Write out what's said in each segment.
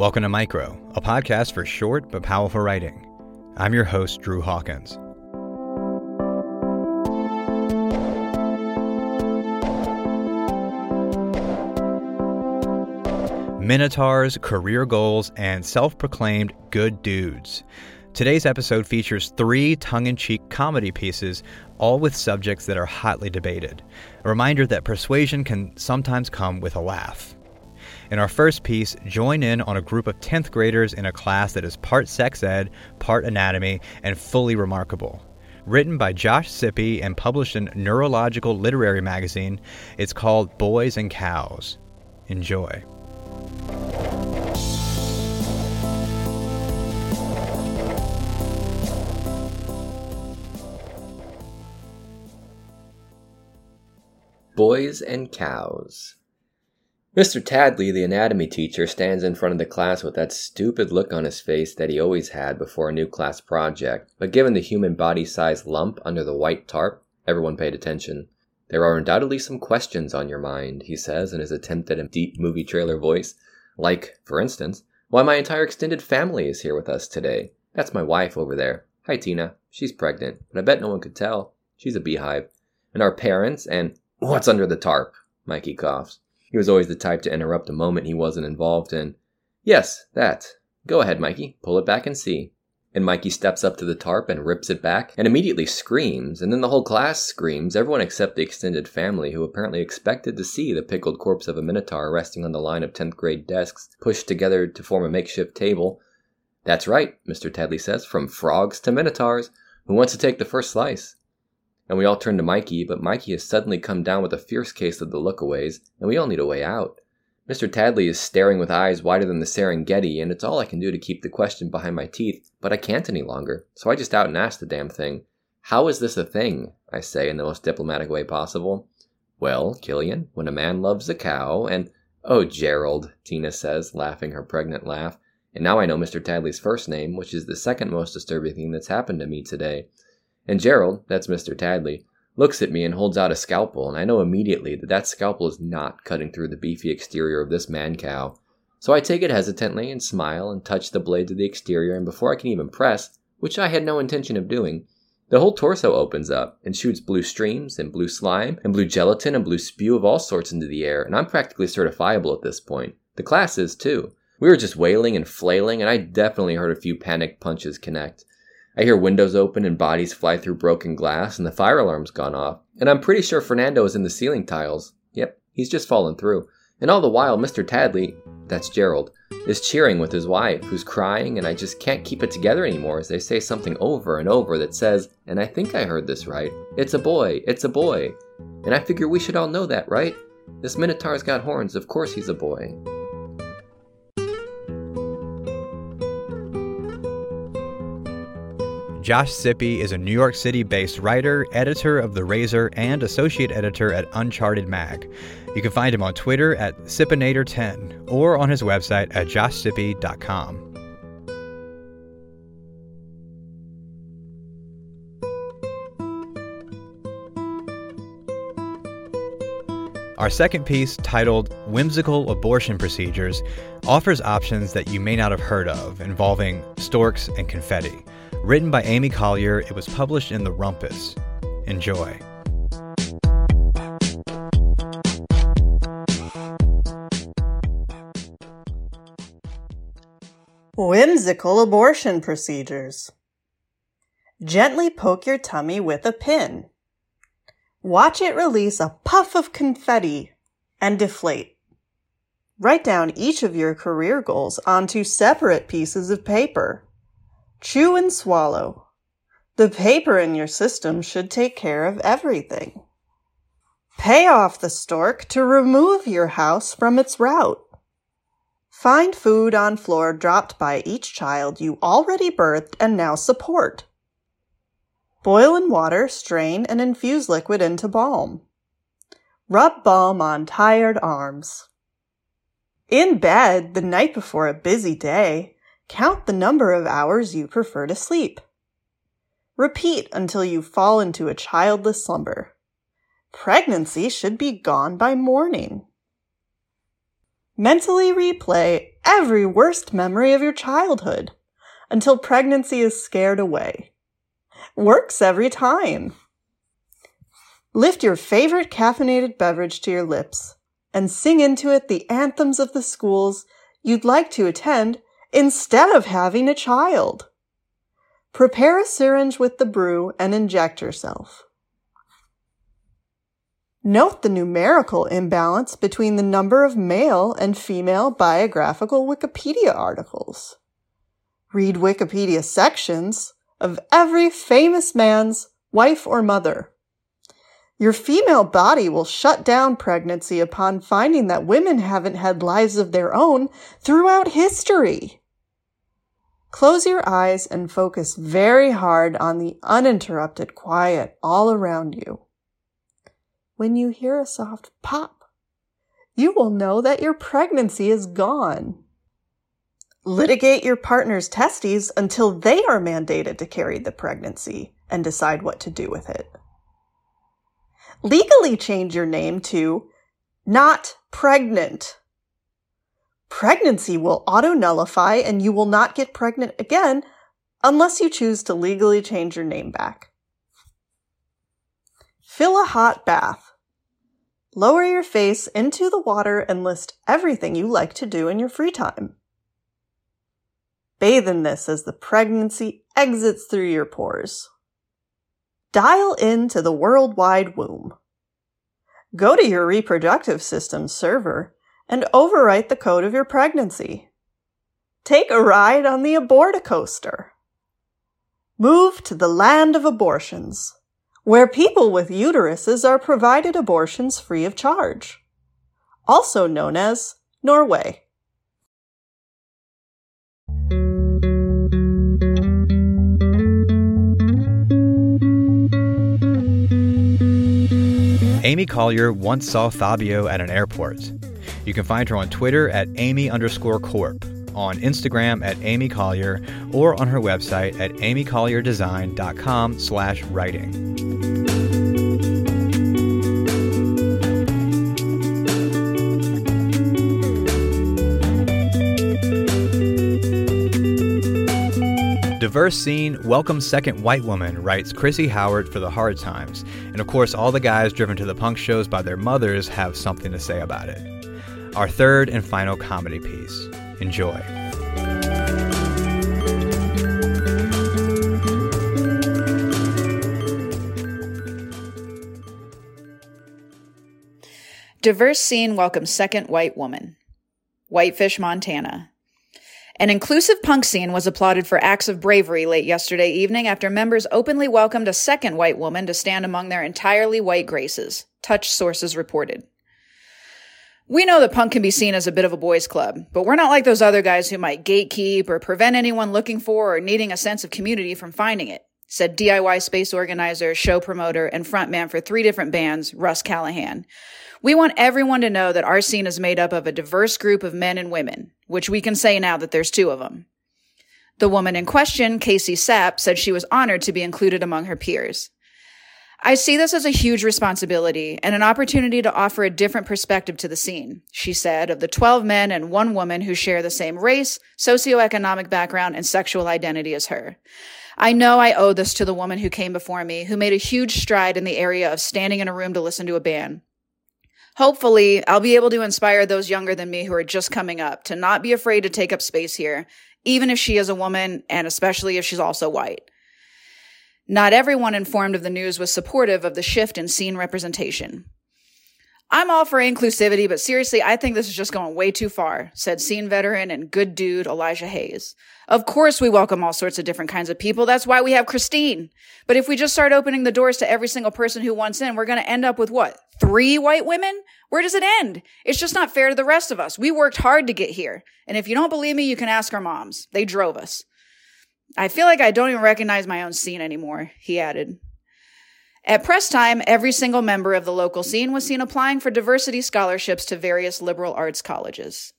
Welcome to Micro, a podcast for short but powerful writing. I'm your host, Drew Hawkins. Minotaurs, career goals, and self proclaimed good dudes. Today's episode features three tongue in cheek comedy pieces, all with subjects that are hotly debated. A reminder that persuasion can sometimes come with a laugh. In our first piece, join in on a group of 10th graders in a class that is part sex ed, part anatomy, and fully remarkable. Written by Josh Sippie and published in Neurological Literary Magazine, it's called Boys and Cows. Enjoy. Boys and Cows. Mr. Tadley, the anatomy teacher, stands in front of the class with that stupid look on his face that he always had before a new class project. But given the human body sized lump under the white tarp, everyone paid attention. There are undoubtedly some questions on your mind, he says in his attempt at a deep movie trailer voice. Like, for instance, why my entire extended family is here with us today. That's my wife over there. Hi, Tina. She's pregnant, but I bet no one could tell. She's a beehive. And our parents, and What's under the tarp? Mikey coughs. He was always the type to interrupt a moment he wasn't involved in. Yes, that. Go ahead, Mikey. Pull it back and see. And Mikey steps up to the tarp and rips it back and immediately screams, and then the whole class screams, everyone except the extended family, who apparently expected to see the pickled corpse of a minotaur resting on the line of 10th grade desks pushed together to form a makeshift table. That's right, Mr. Tadley says, from frogs to minotaurs. Who wants to take the first slice? And we all turn to Mikey, but Mikey has suddenly come down with a fierce case of the lookaways, and we all need a way out. Mr. Tadley is staring with eyes wider than the Serengeti, and it's all I can do to keep the question behind my teeth, but I can't any longer, so I just out and ask the damn thing. How is this a thing? I say in the most diplomatic way possible. Well, Killian, when a man loves a cow, and Oh, Gerald, Tina says, laughing her pregnant laugh. And now I know Mr. Tadley's first name, which is the second most disturbing thing that's happened to me today. And Gerald, that's Mr. Tadley, looks at me and holds out a scalpel, and I know immediately that that scalpel is not cutting through the beefy exterior of this man cow. So I take it hesitantly and smile and touch the blade to the exterior, and before I can even press, which I had no intention of doing, the whole torso opens up and shoots blue streams and blue slime and blue gelatin and blue spew of all sorts into the air, and I'm practically certifiable at this point. The class is too. We were just wailing and flailing, and I definitely heard a few panicked punches connect. I hear windows open and bodies fly through broken glass, and the fire alarm's gone off. And I'm pretty sure Fernando is in the ceiling tiles. Yep, he's just fallen through. And all the while, Mr. Tadley, that's Gerald, is cheering with his wife, who's crying, and I just can't keep it together anymore as they say something over and over that says, and I think I heard this right, it's a boy, it's a boy. And I figure we should all know that, right? This Minotaur's got horns, of course he's a boy. Josh Sippie is a New York City based writer, editor of The Razor, and associate editor at Uncharted Mag. You can find him on Twitter at Sippinator10 or on his website at joshsippie.com. Our second piece, titled Whimsical Abortion Procedures, offers options that you may not have heard of involving storks and confetti. Written by Amy Collier, it was published in The Rumpus. Enjoy. Whimsical abortion procedures. Gently poke your tummy with a pin. Watch it release a puff of confetti and deflate. Write down each of your career goals onto separate pieces of paper. Chew and swallow. The paper in your system should take care of everything. Pay off the stork to remove your house from its route. Find food on floor dropped by each child you already birthed and now support. Boil in water, strain, and infuse liquid into balm. Rub balm on tired arms. In bed the night before a busy day, Count the number of hours you prefer to sleep. Repeat until you fall into a childless slumber. Pregnancy should be gone by morning. Mentally replay every worst memory of your childhood until pregnancy is scared away. Works every time. Lift your favorite caffeinated beverage to your lips and sing into it the anthems of the schools you'd like to attend instead of having a child. Prepare a syringe with the brew and inject yourself. Note the numerical imbalance between the number of male and female biographical Wikipedia articles. Read Wikipedia sections of every famous man's wife or mother. Your female body will shut down pregnancy upon finding that women haven't had lives of their own throughout history. Close your eyes and focus very hard on the uninterrupted quiet all around you when you hear a soft pop, you will know that your pregnancy is gone. Litigate your partner's testes until they are mandated to carry the pregnancy and decide what to do with it. Legally change your name to not pregnant. Pregnancy will auto nullify and you will not get pregnant again unless you choose to legally change your name back. Fill a hot bath. Lower your face into the water and list everything you like to do in your free time. Bathe in this as the pregnancy exits through your pores. Dial into the worldwide womb. Go to your reproductive system server and overwrite the code of your pregnancy. Take a ride on the Aborticoaster. Move to the land of abortions where people with uteruses are provided abortions free of charge, also known as Norway. Amy Collier once saw Fabio at an airport. You can find her on Twitter at Amy underscore Corp, on Instagram at Amy Collier, or on her website at amycollierdesign.com slash writing. Diverse scene welcomes second white woman, writes Krissy Howard for The Hard Times. And of course, all the guys driven to the punk shows by their mothers have something to say about it. Our third and final comedy piece. Enjoy. Diverse scene welcomes second white woman. Whitefish, Montana. An inclusive punk scene was applauded for acts of bravery late yesterday evening after members openly welcomed a second white woman to stand among their entirely white graces, Touch sources reported. We know that punk can be seen as a bit of a boys' club, but we're not like those other guys who might gatekeep or prevent anyone looking for or needing a sense of community from finding it, said DIY space organizer, show promoter, and frontman for three different bands, Russ Callahan, we want everyone to know that our scene is made up of a diverse group of men and women, which we can say now that there's two of them. The woman in question, Casey Sapp, said she was honored to be included among her peers. I see this as a huge responsibility and an opportunity to offer a different perspective to the scene, she said, of the 12 men and one woman who share the same race, socioeconomic background, and sexual identity as her. I know I owe this to the woman who came before me, who made a huge stride in the area of standing in a room to listen to a band. Hopefully, I'll be able to inspire those younger than me who are just coming up to not be afraid to take up space here, even if she is a woman and especially if she's also white. Not everyone informed of the news was supportive of the shift in scene representation. I'm all for inclusivity, but seriously, I think this is just going way too far, said scene veteran and good dude Elijah Hayes. Of course, we welcome all sorts of different kinds of people. That's why we have Christine. But if we just start opening the doors to every single person who wants in, we're going to end up with what? Three white women? Where does it end? It's just not fair to the rest of us. We worked hard to get here. And if you don't believe me, you can ask our moms. They drove us. I feel like I don't even recognize my own scene anymore, he added. At press time, every single member of the local scene was seen applying for diversity scholarships to various liberal arts colleges.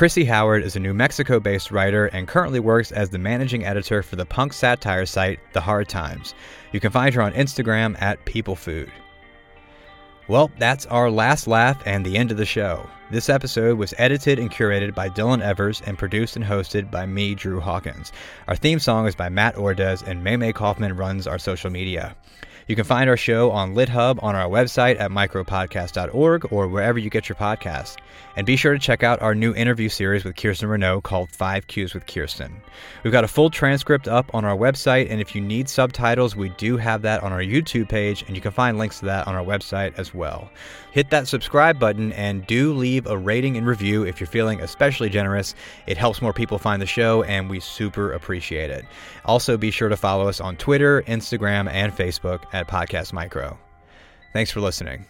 Krissy Howard is a New Mexico based writer and currently works as the managing editor for the punk satire site The Hard Times. You can find her on Instagram at PeopleFood. Well, that's our last laugh and the end of the show. This episode was edited and curated by Dylan Evers and produced and hosted by me, Drew Hawkins. Our theme song is by Matt Ordez, and Maymay Kaufman runs our social media. You can find our show on LitHub on our website at micropodcast.org or wherever you get your podcasts. And be sure to check out our new interview series with Kirsten Renault called Five Qs with Kirsten. We've got a full transcript up on our website, and if you need subtitles, we do have that on our YouTube page, and you can find links to that on our website as well. Hit that subscribe button and do leave a rating and review if you're feeling especially generous. It helps more people find the show, and we super appreciate it. Also, be sure to follow us on Twitter, Instagram, and Facebook at Podcast Micro. Thanks for listening.